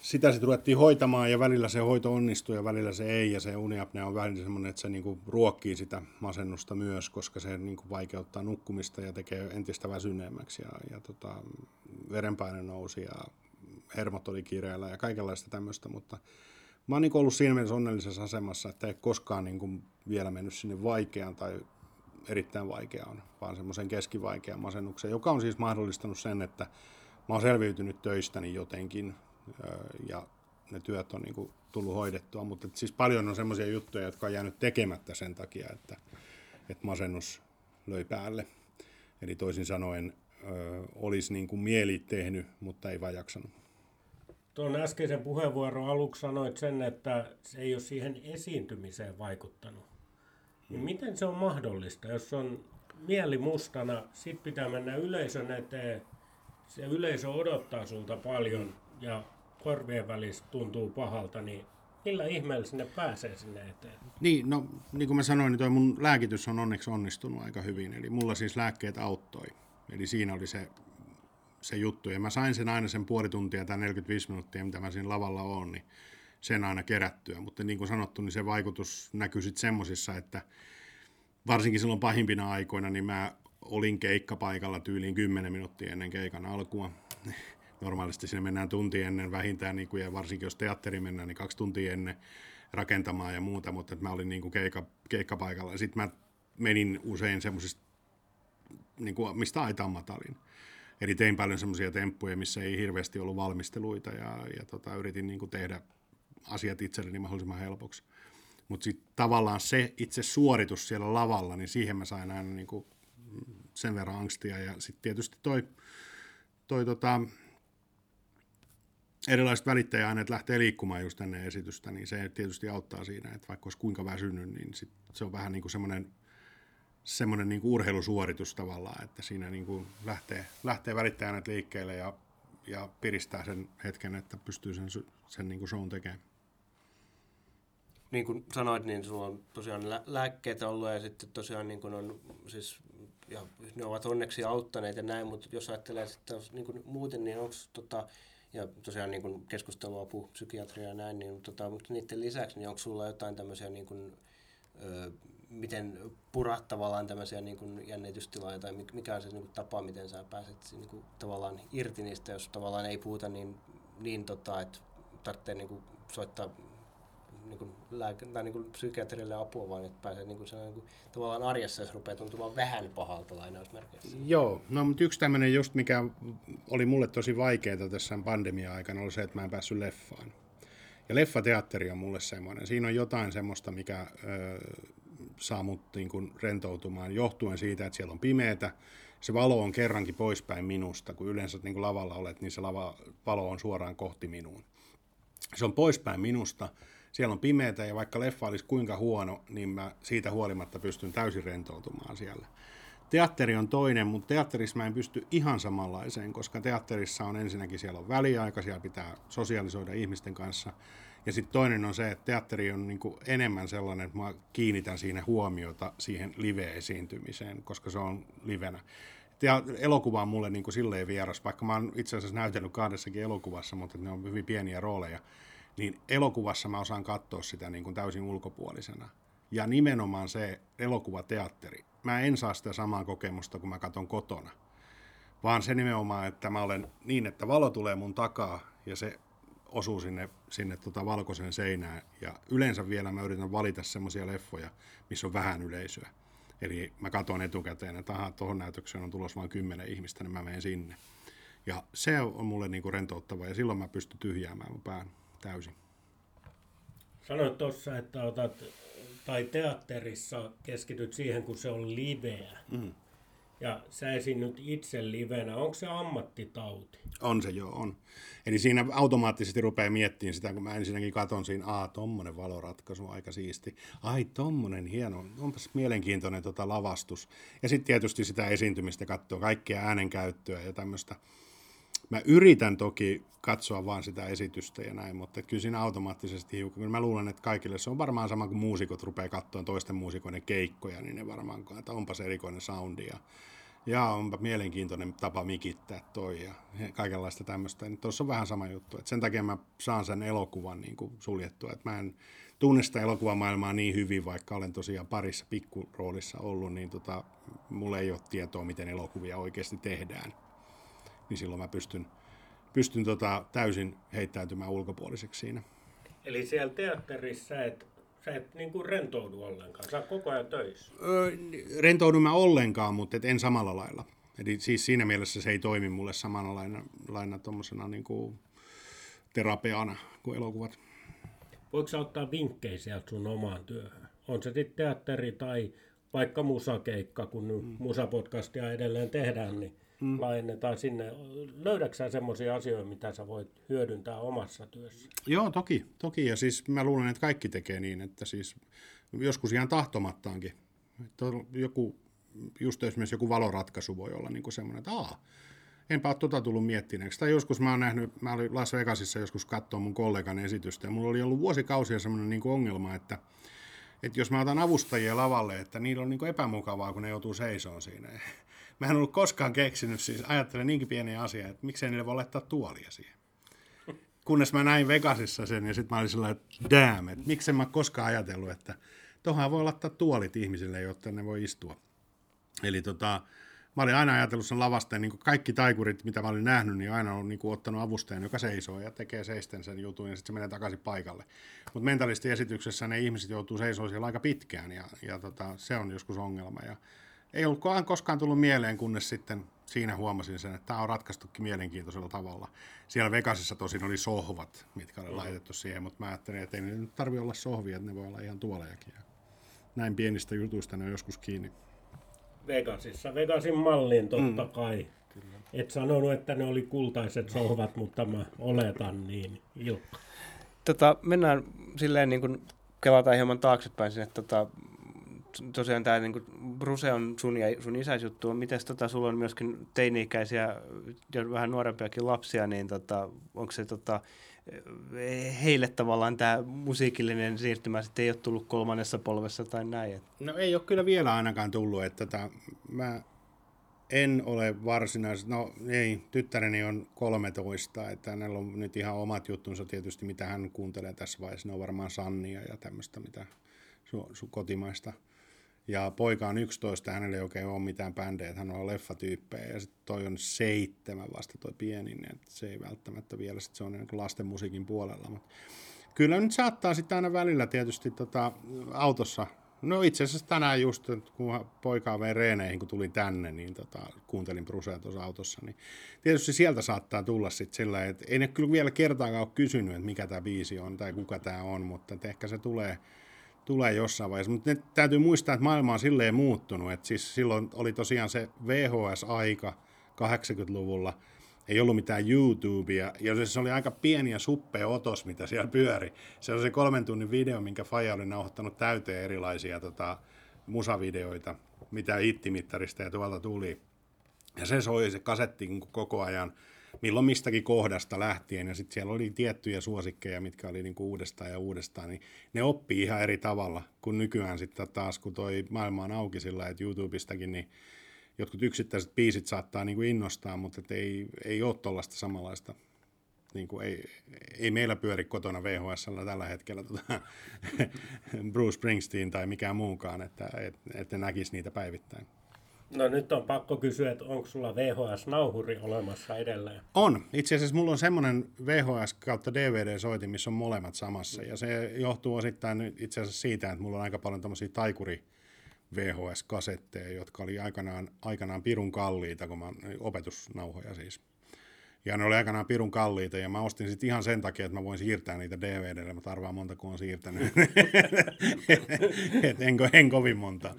sitä sitten ruvettiin hoitamaan ja välillä se hoito onnistui ja välillä se ei. Ja se uniapnea on vähän semmoinen, että se niinku ruokkii sitä masennusta myös, koska se niinku vaikeuttaa nukkumista ja tekee entistä väsyneemmäksi. Ja, ja tota, verenpaine nousi ja hermot oli kireellä ja kaikenlaista tämmöistä, mutta mä oon niin ollut siinä mielessä onnellisessa asemassa, että ei koskaan niin kuin vielä mennyt sinne vaikeaan tai erittäin vaikeaan, vaan semmoisen keskivaikean masennuksen, joka on siis mahdollistanut sen, että mä oon selviytynyt töistäni jotenkin ja ne työt on niin kuin tullut hoidettua, mutta siis paljon on semmoisia juttuja, jotka on jäänyt tekemättä sen takia, että, että masennus löi päälle. Eli toisin sanoen ö, olisi niin kuin mieli tehnyt, mutta ei vaan jaksanut. Tuon äskeisen puheenvuoron aluksi sanoit sen, että se ei ole siihen esiintymiseen vaikuttanut. Niin miten se on mahdollista, jos on mieli mustana, sit pitää mennä yleisön eteen, se yleisö odottaa sulta paljon ja korvien välissä tuntuu pahalta, niin millä ihmeellä sinne pääsee sinne eteen? Niin, no niin kuin mä sanoin, niin toi mun lääkitys on onneksi onnistunut aika hyvin. Eli mulla siis lääkkeet auttoi. Eli siinä oli se se juttu. Ja mä sain sen aina sen puoli tuntia tai 45 minuuttia, mitä mä siinä lavalla oon, niin sen aina kerättyä. Mutta niin kuin sanottu, niin se vaikutus näkyy sitten semmosissa, että varsinkin silloin pahimpina aikoina, niin mä olin keikkapaikalla tyyliin 10 minuuttia ennen keikan alkua. *laughs* Normaalisti sinne mennään tunti ennen vähintään, niin kuin, ja varsinkin jos teatteri mennään, niin kaksi tuntia ennen rakentamaan ja muuta, mutta että mä olin niin kuin keikka, keikkapaikalla. Sitten mä menin usein semmoisista, niin kuin, mistä aitaan matalin. Eli tein paljon semmoisia temppuja, missä ei hirveästi ollut valmisteluita ja, ja tota, yritin niin kuin tehdä asiat itselleni mahdollisimman helpoksi. Mutta sitten tavallaan se itse suoritus siellä lavalla, niin siihen mä sain aina niin kuin sen verran angstia. Ja sitten tietysti toi toi tota, erilaiset välittäjäaineet lähtee liikkumaan just ennen esitystä, niin se tietysti auttaa siinä, että vaikka olisi kuinka väsynyt, niin sit se on vähän niin kuin semmoinen semmoinen niin urheilusuoritus tavallaan, että siinä niin kuin lähtee, lähtee välittäjäaineet liikkeelle ja, ja piristää sen hetken, että pystyy sen, sen niin kuin shown tekemään. Niin kuin sanoit, niin sulla on tosiaan lä- lääkkeitä ollut ja sitten tosiaan niin kuin on siis ja ne ovat onneksi auttaneet ja näin, mutta jos ajattelee sitten niin kuin muuten, niin onko tota, ja tosiaan niin kuin keskusteluapu, psykiatria ja näin, niin, tota, mutta niiden lisäksi, niin onko sulla jotain tämmöisiä, niin kuin, ö, miten purat tavallaan tämmöisiä niin kuin jännitystiloja, tai mikä on se niin kuin tapa, miten sä pääset niin kuin, tavallaan irti niistä, jos tavallaan ei puhuta niin, niin tota, että tarvitsee niin kuin, soittaa niin kuin lääke- tai niin kuin psykiatrille apua, vaan että pääsee niin kuin, niin kuin, tavallaan arjessa, jos rupeaa tuntumaan vähän pahalta lainausmerkeissä. Joo, no mutta yksi tämmöinen just, mikä oli mulle tosi vaikeaa tässä pandemia-aikana, oli se, että mä en päässyt leffaan. Ja leffateatteri on mulle semmoinen. Siinä on jotain semmoista, mikä ö, saa mut niin kuin rentoutumaan johtuen siitä, että siellä on pimeätä. Se valo on kerrankin poispäin minusta. Kun yleensä niin kuin lavalla olet, niin se lava, valo on suoraan kohti minuun. Se on poispäin minusta siellä on pimeätä ja vaikka leffa olisi kuinka huono, niin mä siitä huolimatta pystyn täysin rentoutumaan siellä. Teatteri on toinen, mutta teatterissa mä en pysty ihan samanlaiseen, koska teatterissa on ensinnäkin siellä on väliaika, siellä pitää sosiaalisoida ihmisten kanssa. Ja sitten toinen on se, että teatteri on niinku enemmän sellainen, että mä kiinnitän siinä huomiota siihen live-esiintymiseen, koska se on livenä. Ja elokuva on mulle niinku silleen vieras, vaikka mä oon itse asiassa näytellyt kahdessakin elokuvassa, mutta ne on hyvin pieniä rooleja niin elokuvassa mä osaan katsoa sitä niin kuin täysin ulkopuolisena. Ja nimenomaan se elokuvateatteri. Mä en saa sitä samaa kokemusta, kun mä katson kotona. Vaan se nimenomaan, että mä olen niin, että valo tulee mun takaa ja se osuu sinne, sinne tota valkoiseen seinään. Ja yleensä vielä mä yritän valita semmoisia leffoja, missä on vähän yleisöä. Eli mä katson etukäteen, että aha, tuohon näytökseen on tulossa vain kymmenen ihmistä, niin mä menen sinne. Ja se on mulle niinku rentouttava ja silloin mä pystyn tyhjäämään mun pään täysin. Sanoit tuossa, että otat, tai teatterissa keskityt siihen, kun se on liveä. Mm. Ja sä esiinnyt itse livenä. Onko se ammattitauti? On se joo, on. Eli siinä automaattisesti rupeaa miettimään sitä, kun mä ensinnäkin katon siinä, aa, tommonen valoratkaisu, aika siisti. Ai, tommonen hieno, onpas mielenkiintoinen tota lavastus. Ja sitten tietysti sitä esiintymistä katsoo, kaikkia äänenkäyttöä ja tämmöistä Mä yritän toki katsoa vaan sitä esitystä ja näin, mutta kyllä siinä automaattisesti hiukan. Kyllä mä luulen, että kaikille se on varmaan sama, kun muusikot rupeaa katsoa toisten muusikoiden keikkoja, niin ne varmaan, että onpa se erikoinen soundi ja, ja onpa mielenkiintoinen tapa mikittää toi ja kaikenlaista tämmöistä. Niin tuossa on vähän sama juttu. Että sen takia mä saan sen elokuvan niin kuin suljettua. Että mä en tunne sitä elokuvamaailmaa niin hyvin, vaikka olen tosiaan parissa pikkuroolissa ollut, niin tota, mulla ei ole tietoa, miten elokuvia oikeasti tehdään niin silloin mä pystyn, pystyn tota täysin heittäytymään ulkopuoliseksi siinä. Eli siellä teatterissa sä et, sä et niin kuin rentoudu ollenkaan, sä oot koko ajan töissä. Öö, rentoudun mä ollenkaan, mutta et en samalla lailla. Eli siis siinä mielessä se ei toimi mulle samalla lailla, lailla tuommoisena niin kuin terapeana kuin elokuvat. Voiko sä ottaa vinkkejä sieltä sun omaan työhön? On se sitten teatteri tai vaikka musakeikka, kun mm. musapodcastia edelleen tehdään, niin mm. laajennetaan sinne. Löydätkö semmoisia asioita, mitä sä voit hyödyntää omassa työssä? Joo, toki. toki. Ja siis mä luulen, että kaikki tekee niin, että siis joskus ihan tahtomattaankin. Että joku, just esimerkiksi joku valoratkaisu voi olla niin kuin semmoinen, että aah, enpä ole tota tullut miettineeksi. Tai joskus mä oon nähnyt, mä olin Las Vegasissa joskus katsoa mun kollegan esitystä, ja mulla oli ollut vuosikausia semmoinen niin ongelma, että, että jos mä otan avustajia lavalle, että niillä on niin epämukavaa, kun ne joutuu seisoon siinä. Mä en ollut koskaan keksinyt, siis ajattelen niinkin pieniä asia, että miksei niille voi laittaa tuolia siihen. Kunnes mä näin Vegasissa sen ja sitten mä olin sellainen, että damn, että miksen mä koskaan ajatellut, että tuohon voi laittaa tuolit ihmisille, jotta ne voi istua. Eli tota, mä olin aina ajatellut sen lavasta, niin kuin kaikki taikurit, mitä mä olin nähnyt, niin aina on niin kuin ottanut avustajan, joka seisoo ja tekee seisten sen jutun ja sitten se menee takaisin paikalle. Mutta mentalistiesityksessä ne ihmiset joutuu seisoo siellä aika pitkään ja, ja tota, se on joskus ongelma. Ja ei ollut koskaan tullut mieleen, kunnes sitten siinä huomasin sen, että tämä on ratkaistukin mielenkiintoisella tavalla. Siellä Vegasissa tosin oli sohvat, mitkä oli laitettu siihen, mutta mä ajattelin, että ei ne nyt tarvitse olla sohvia, että ne voi olla ihan tuolejakin. Näin pienistä jutuista ne on joskus kiinni. Vegasissa, Vegasin malliin totta mm. kai. Et sanonut, että ne oli kultaiset sohvat, mutta mä oletan niin. Ilkka. Tota, mennään silleen niin kuin kelataan hieman taaksepäin sinne. Tota, tosiaan tämä niin Bruse on sun ja sun isäs juttu. Miten tota, sulla on myöskin teini-ikäisiä ja vähän nuorempiakin lapsia, niin tota, onko se tota, heille tavallaan tämä musiikillinen siirtymä sitten ei ole tullut kolmannessa polvessa tai näin? No ei ole kyllä vielä ainakaan tullut, että tota, mä en ole varsinaisesti, no ei, tyttäreni on 13, että hänellä on nyt ihan omat juttunsa tietysti, mitä hän kuuntelee tässä vaiheessa. Ne on varmaan Sannia ja tämmöistä, mitä su, su, kotimaista. Ja poika on 11, hänellä ei oikein ole mitään bändejä, hän on leffatyyppejä. Ja sitten toi on seitsemän vasta toi pienin, että se ei välttämättä vielä, sit se on niin lasten musiikin puolella. Mutta kyllä nyt saattaa sitten aina välillä tietysti tota, autossa No itse asiassa tänään just, kun poikaa vei reeneihin, kun tuli tänne, niin tota, kuuntelin Brusea tuossa autossa, niin tietysti sieltä saattaa tulla sitten sillä että ei ne kyllä vielä kertaakaan ole kysynyt, että mikä tämä biisi on tai kuka tämä on, mutta ehkä se tulee, tulee jossain vaiheessa. Mutta täytyy muistaa, että maailma on silleen muuttunut, että siis silloin oli tosiaan se VHS-aika 80-luvulla, ei ollut mitään YouTubea, ja se oli aika pieni ja suppea otos, mitä siellä pyöri. Se oli se kolmen tunnin video, minkä Faja oli nauhoittanut täyteen erilaisia tota, musavideoita, mitä hittimittarista ja tuolta tuli. Ja se soi se kasetti niin koko ajan, milloin mistäkin kohdasta lähtien, ja sitten siellä oli tiettyjä suosikkeja, mitkä oli niin kuin uudestaan ja uudestaan, niin ne oppii ihan eri tavalla kuin nykyään sitten taas, kun toi maailma on auki sillä, että YouTubestakin, niin jotkut yksittäiset biisit saattaa niin kuin innostaa, mutta ei, ei ole tuollaista samanlaista. Niin kuin ei, ei meillä pyöri kotona VHS tällä hetkellä tota, *laughs* Bruce Springsteen tai mikään muukaan, että et, et ne näkisi niitä päivittäin. No nyt on pakko kysyä, että onko sulla VHS-nauhuri olemassa edelleen? On. Itse asiassa mulla on semmoinen VHS kautta DVD-soitin, missä on molemmat samassa. Ja se johtuu osittain itse asiassa siitä, että mulla on aika paljon tämmöisiä taikuri VHS-kasetteja, jotka oli aikanaan, aikanaan pirun kalliita, kun mä, opetusnauhoja siis. Ja ne oli aikanaan pirun kalliita, ja mä ostin sitten ihan sen takia, että mä voin siirtää niitä DVDlle, mutta arvaa monta kun on siirtänyt. *laughs* et en, en kovin monta.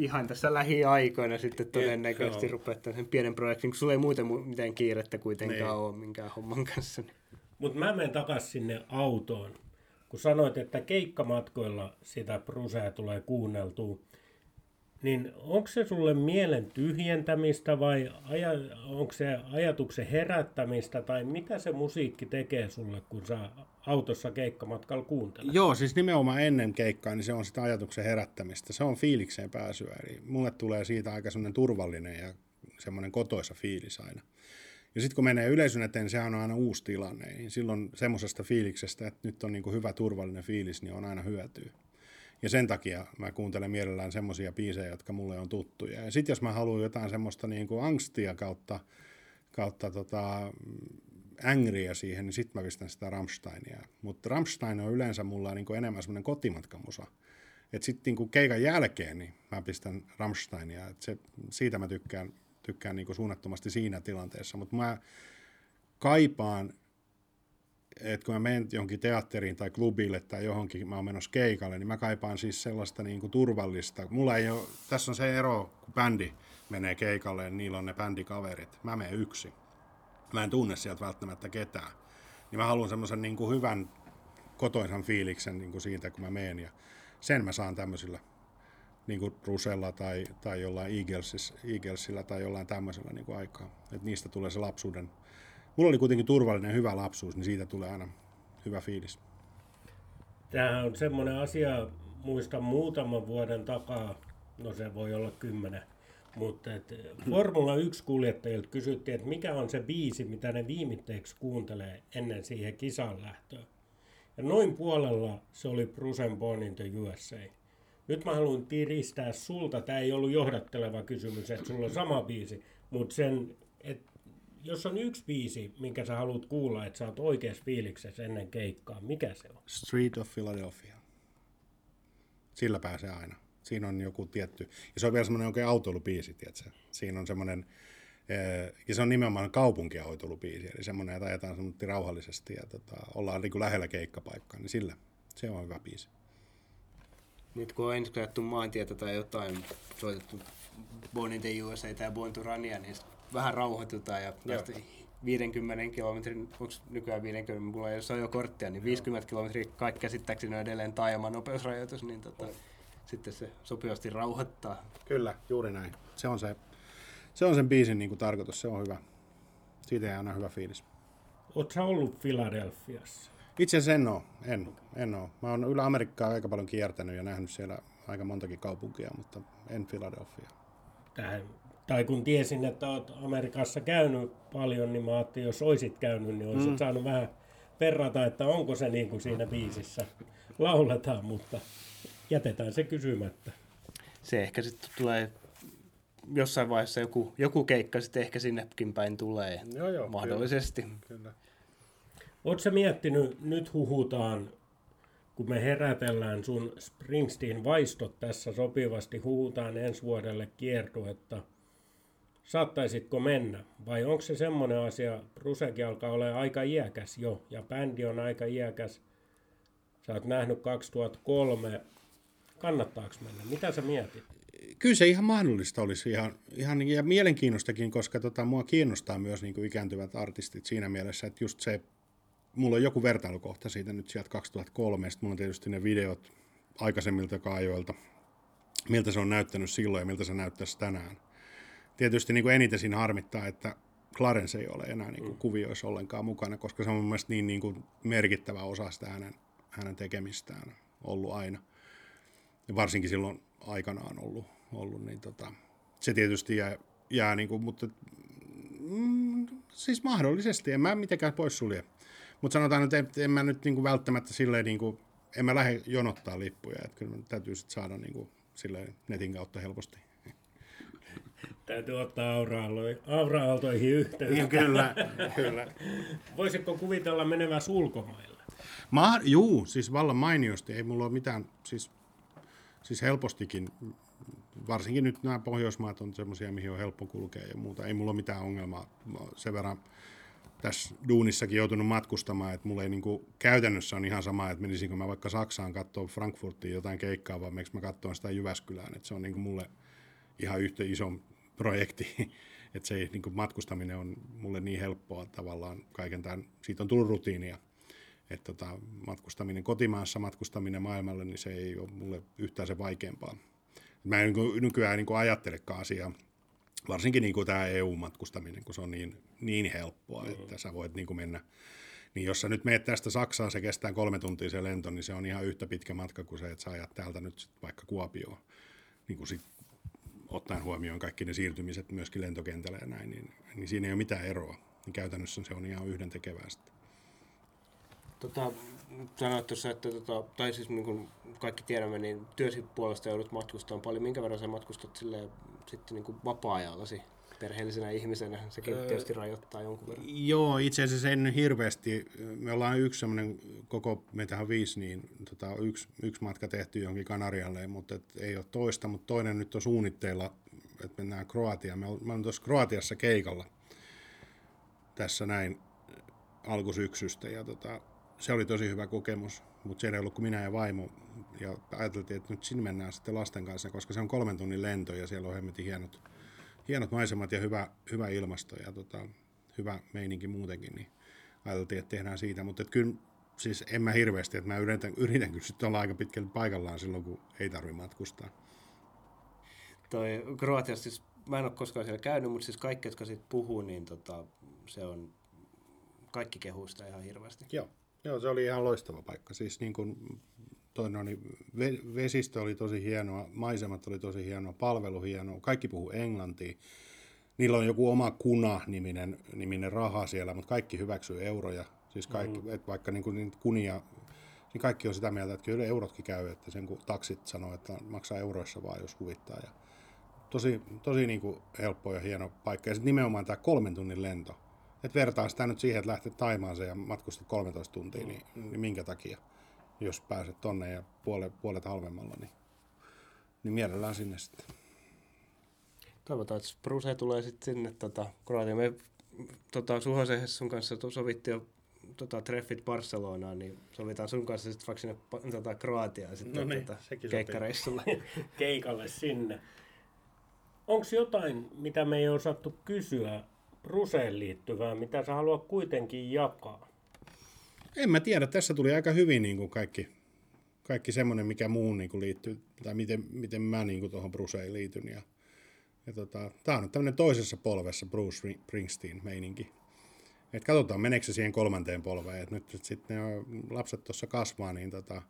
Ihan tässä lähiaikoina sitten todennäköisesti rupeat sen pienen projektin, kun sulla ei muuten mitään kiirettä kuitenkaan niin. ole minkään homman kanssa. Mutta mä menen takaisin sinne autoon. Kun sanoit, että keikkamatkoilla sitä Brusea tulee kuunneltua, niin onko se sulle mielen tyhjentämistä vai aja, onko se ajatuksen herättämistä tai mitä se musiikki tekee sulle, kun sä autossa keikkamatkalla kuuntelet? Joo, siis nimenomaan ennen keikkaa, niin se on sitä ajatuksen herättämistä. Se on fiilikseen pääsyä. Eli mulle tulee siitä aika semmoinen turvallinen ja semmoinen kotoisa fiilis aina. Ja sitten kun menee yleisön eteen, niin sehän on aina uusi tilanne. Niin silloin semmoisesta fiiliksestä, että nyt on niin hyvä turvallinen fiilis, niin on aina hyötyä. Ja sen takia mä kuuntelen mielellään semmoisia biisejä, jotka mulle on tuttuja. Ja sitten jos mä haluan jotain semmoista niin kuin angstia kautta, kautta tota, ängriä siihen, niin sitten mä pistän sitä Rammsteinia. Mutta Rammstein on yleensä mulla niin kuin enemmän semmoinen kotimatkamusa. Että sitten niin keikan jälkeen niin mä pistän Rammsteinia. Et se, siitä mä tykkään, tykkään niin kuin suunnattomasti siinä tilanteessa. Mutta mä kaipaan että kun mä menen johonkin teatteriin tai klubille tai johonkin, mä oon menossa keikalle, niin mä kaipaan siis sellaista niin kuin turvallista. Mulla ei ole, tässä on se ero, kun bändi menee keikalle, niin niillä on ne bändikaverit. Mä menen yksi. Mä en tunne sieltä välttämättä ketään. Niin mä haluan semmoisen niin kuin hyvän kotoisan fiiliksen niin kuin siitä, kun mä menen. Ja sen mä saan tämmöisillä niin kuin Rusella tai, tai jollain Eaglesilla tai jollain tämmöisellä niin kuin aikaa. Että niistä tulee se lapsuuden mulla oli kuitenkin turvallinen hyvä lapsuus, niin siitä tulee aina hyvä fiilis. Tämähän on semmoinen asia, muistan muutaman vuoden takaa, no se voi olla kymmenen, mutta et *clears throat* Formula 1-kuljettajilta kysyttiin, että mikä on se biisi, mitä ne viimitteeksi kuuntelee ennen siihen kisan lähtöön. Ja noin puolella se oli Bruce Born in the USA. Nyt mä haluan tiristää sulta, tämä ei ollut johdatteleva kysymys, että sulla on sama biisi, mutta sen, jos on yksi biisi, minkä sä haluat kuulla, että sä oot oikeassa fiiliksessä ennen keikkaa, mikä se on? Street of Philadelphia. Sillä pääsee aina. Siinä on joku tietty, ja se on vielä semmoinen oikein autoilubiisi, tiedätkö? Siinä on semmoinen, eh, ja se on nimenomaan kaupunkiautoilubiisi, eli semmoinen, että ajetaan semmoinen rauhallisesti ja tota, ollaan niin kuin lähellä keikkapaikkaa, niin sillä se on hyvä biisi. Nyt kun on ensin maantietä tai jotain soitettu Born in the USA tai Born to Runia, niin vähän rauhoitutaan ja tästä 50 kilometrin, onko nykyään 50, mulla ei ole jo korttia, niin 50 kilometriä kaikki käsittääkseni on edelleen taajaman nopeusrajoitus, niin tota, sitten se sopivasti rauhoittaa. Kyllä, juuri näin. Se on, se, se on sen biisin niin kuin tarkoitus, se on hyvä. Siitä ei aina hyvä fiilis. Oletko sä ollut Filadelfiassa? Itse asiassa en oo, en, en oo. Mä oon Ylä Amerikkaa aika paljon kiertänyt ja nähnyt siellä aika montakin kaupunkia, mutta en Philadelphia. Tähän, tai kun tiesin, että olet Amerikassa käynyt paljon, niin mä ajattelin, jos olisit käynyt, niin olisit mm. saanut vähän verrata, että onko se niin kuin siinä biisissä lauletaan, mutta jätetään se kysymättä. Se ehkä sitten tulee jossain vaiheessa joku, joku keikka sitten ehkä sinnekin päin tulee. Joo, joo, mahdollisesti. Kyllä. kyllä. Oletko miettinyt, nyt huhutaan, kun me herätellään sun Springsteen vaistot tässä sopivasti, huhutaan ensi vuodelle kiertuetta. Saattaisitko mennä? Vai onko se semmoinen asia, Brusekin alkaa olla aika iäkäs jo, ja bändi on aika iäkäs. Sä oot nähnyt 2003. Kannattaako mennä? Mitä sä mietit? Kyllä se ihan mahdollista olisi ihan, ihan ja mielenkiinnostakin, koska tota, mua kiinnostaa myös niin kuin ikääntyvät artistit siinä mielessä, että just se mulla on joku vertailukohta siitä nyt sieltä 2003, sitten mulla on tietysti ne videot aikaisemmilta ajoilta, miltä se on näyttänyt silloin ja miltä se näyttäisi tänään. Tietysti niin kuin eniten siinä harmittaa, että Clarence ei ole enää niin kuin mm. kuvioissa ollenkaan mukana, koska se on mun mielestä niin, niin kuin merkittävä osa sitä hänen, hänen tekemistään ollut aina. Ja varsinkin silloin aikanaan ollut, ollut niin tota, se tietysti jää, jää niin kuin, mutta mm, siis mahdollisesti, en mä mitenkään pois sulje. Mutta sanotaan, että en, en mä nyt niinku välttämättä silleen, niinku, en mä lähde jonottaa lippuja, että kyllä täytyy sit saada niinku, silleen netin kautta helposti. Täytyy ottaa aura-aaltoihin yhteyttä. Kyllä, kyllä. Voisitko kuvitella menevä ulkomaille? Ma- juu, siis vallan mainiosti. Ei mulla ole mitään, siis, siis helpostikin, varsinkin nyt nämä Pohjoismaat on semmoisia, mihin on helppo kulkea ja muuta. Ei mulla ole mitään ongelmaa. Sen verran tässä duunissakin joutunut matkustamaan, että mulla ei niin kuin, käytännössä on ihan sama, että menisinkö mä vaikka Saksaan katsoa Frankfurtiin jotain keikkaa, vai miksi mä katsoin sitä Jyväskylään, että se on niin kuin mulle ihan yhtä iso projekti, *laughs* että se niin kuin matkustaminen on mulle niin helppoa tavallaan kaiken tämän, siitä on tullut rutiinia, että tota, matkustaminen kotimaassa, matkustaminen maailmalle, niin se ei ole mulle yhtään se vaikeampaa. Mä en niin nykyään niin ajattelekaan asiaa varsinkin niin kuin tämä EU-matkustaminen, kun se on niin, niin helppoa, mm. että sä voit niin kuin mennä. Niin jos sä nyt meet tästä Saksaan, se kestää kolme tuntia se lento, niin se on ihan yhtä pitkä matka kuin se, että sä ajat täältä nyt sit vaikka Kuopioon. Niin kuin sit, ottaen huomioon kaikki ne siirtymiset myöskin lentokentällä ja näin, niin, niin siinä ei ole mitään eroa. Niin käytännössä se on ihan yhden tekevää sitten. Tota, sanoit tuossa, että tota, tai siis niin kuin kaikki tiedämme, niin työsi puolesta joudut matkustamaan paljon. Minkä verran sä matkustat silleen sitten niin kuin vapaa-ajallasi perheellisenä ihmisenä? Sekin öö, tietysti rajoittaa jonkun verran. Joo, itse asiassa en hirveästi. Me ollaan yksi semmoinen, koko, meitähän viisi, niin tota, yksi, yksi matka tehty jonkin Kanarialle, mutta et ei ole toista, mutta toinen nyt on suunnitteilla, että mennään Kroatiaan. Mä olen tuossa Kroatiassa keikalla tässä näin alkusyksystä ja tota, se oli tosi hyvä kokemus, mutta siellä ei ollut kuin minä ja vaimo. Ja ajateltiin, että nyt sinne mennään sitten lasten kanssa, koska se on kolmen tunnin lento ja siellä on hemmetin hienot, hienot maisemat ja hyvä, hyvä ilmasto ja tota, hyvä meininki muutenkin. Niin ajateltiin, että tehdään siitä, mutta kyllä siis en mä hirveästi, että mä yritän, yritän kyllä sitten olla aika pitkälti paikallaan silloin, kun ei tarvitse matkustaa. Toi Kroatiassa, siis mä en ole koskaan siellä käynyt, mutta siis kaikki, jotka siitä puhuu, niin tota, se on kaikki kehuista ihan hirveästi. Joo. Joo, se oli ihan loistava paikka. Siis niin kuin toi, no niin, vesistö oli tosi hienoa, maisemat oli tosi hienoa, palvelu hienoa, kaikki puhuu englantia. Niillä on joku oma kuna-niminen niminen raha siellä, mutta kaikki hyväksyy euroja. Siis kaikki, mm-hmm. että vaikka niin kuin, niin kunia, niin kaikki on sitä mieltä, että kyllä eurotkin käy, että sen kun taksit sanoo, että maksaa euroissa vaan, jos huvittaa. Ja tosi tosi niin kuin helppo ja hieno paikka. Ja sitten nimenomaan tämä kolmen tunnin lento et vertaa sitä nyt siihen, että lähtet Taimaaseen ja matkustat 13 tuntia, niin, niin minkä takia, jos pääset tonne ja puolet, puolet halvemmalla, niin, niin mielellään sinne sitten. Toivotaan, että Bruce tulee sitten sinne tota, Kroatiaan. Me tota, Suhosen sun kanssa sovittiin jo tota, treffit Barcelonaan, niin sovitaan sun kanssa sitten vaikka sinne tota, Kroatiaan sitten no niin, tota, keikkareissulle. *laughs* Keikalle sinne. Onko jotain, mitä me ei osattu kysyä Bruseen liittyvää, mitä sä haluat kuitenkin jakaa? En mä tiedä, tässä tuli aika hyvin niin kuin kaikki, kaikki semmoinen, mikä muun niin kuin liittyy, tai miten, miten mä niin kuin tuohon Bruceen liityn. Ja, ja tota, tää on nyt tämmöinen toisessa polvessa Bruce Springsteen-meininki. Et katsotaan, meneekö se siihen kolmanteen polveen. Et nyt sitten lapset tuossa kasvaa, niin, tota,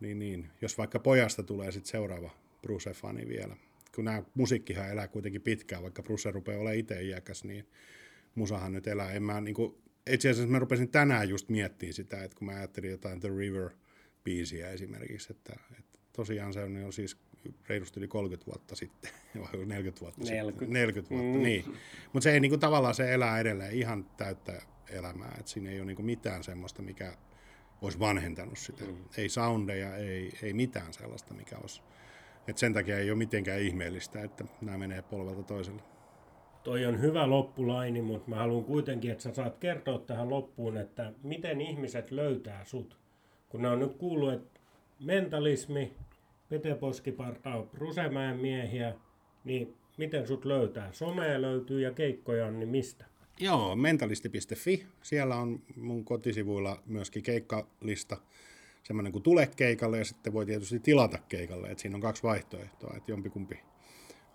niin, niin, jos vaikka pojasta tulee sitten seuraava Bruce-fani vielä. Kun nämä musiikkihan elää kuitenkin pitkään, vaikka Bruce rupeaa olemaan itse iäkäs, niin musahan nyt elää. En mä, niin kuin, itse asiassa mä rupesin tänään just miettimään sitä, että kun mä ajattelin jotain The River-biisiä esimerkiksi, että, että tosiaan se on, on siis reilusti yli 30 vuotta sitten, *laughs* vai 40 vuotta 40. sitten. 40 vuotta, mm. niin. Mutta se ei niin kuin, tavallaan se elää edelleen ihan täyttä elämää, että siinä ei ole niin kuin, mitään semmoista, mikä olisi vanhentanut sitä. Mm. Ei soundeja, ei, ei mitään sellaista, mikä olisi. Et sen takia ei ole mitenkään ihmeellistä, että nämä menee polvelta toiselle. Toi on hyvä loppulaini, mutta mä haluan kuitenkin, että sä saat kertoa tähän loppuun, että miten ihmiset löytää sut. Kun ne on nyt kuullut, että mentalismi, Pete Poskiparta on Rusemäen miehiä, niin miten sut löytää? Somea löytyy ja keikkoja on, niin mistä? Joo, mentalisti.fi. Siellä on mun kotisivuilla myöskin keikkalista, semmoinen kuin tule keikalle ja sitten voi tietysti tilata keikalle. Et siinä on kaksi vaihtoehtoa, että jompikumpi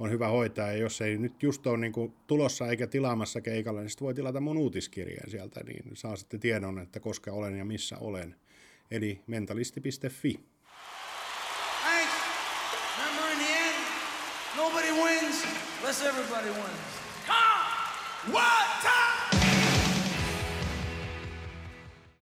on hyvä hoitaa. Ja jos ei nyt just ole niin kuin tulossa eikä tilaamassa keikalle, niin sitten voi tilata mun uutiskirjeen sieltä, niin saa sitten tiedon, että koska olen ja missä olen. Eli mentalisti.fi. Thanks. Remember in the end, nobody wins unless everybody wins. Come! One time!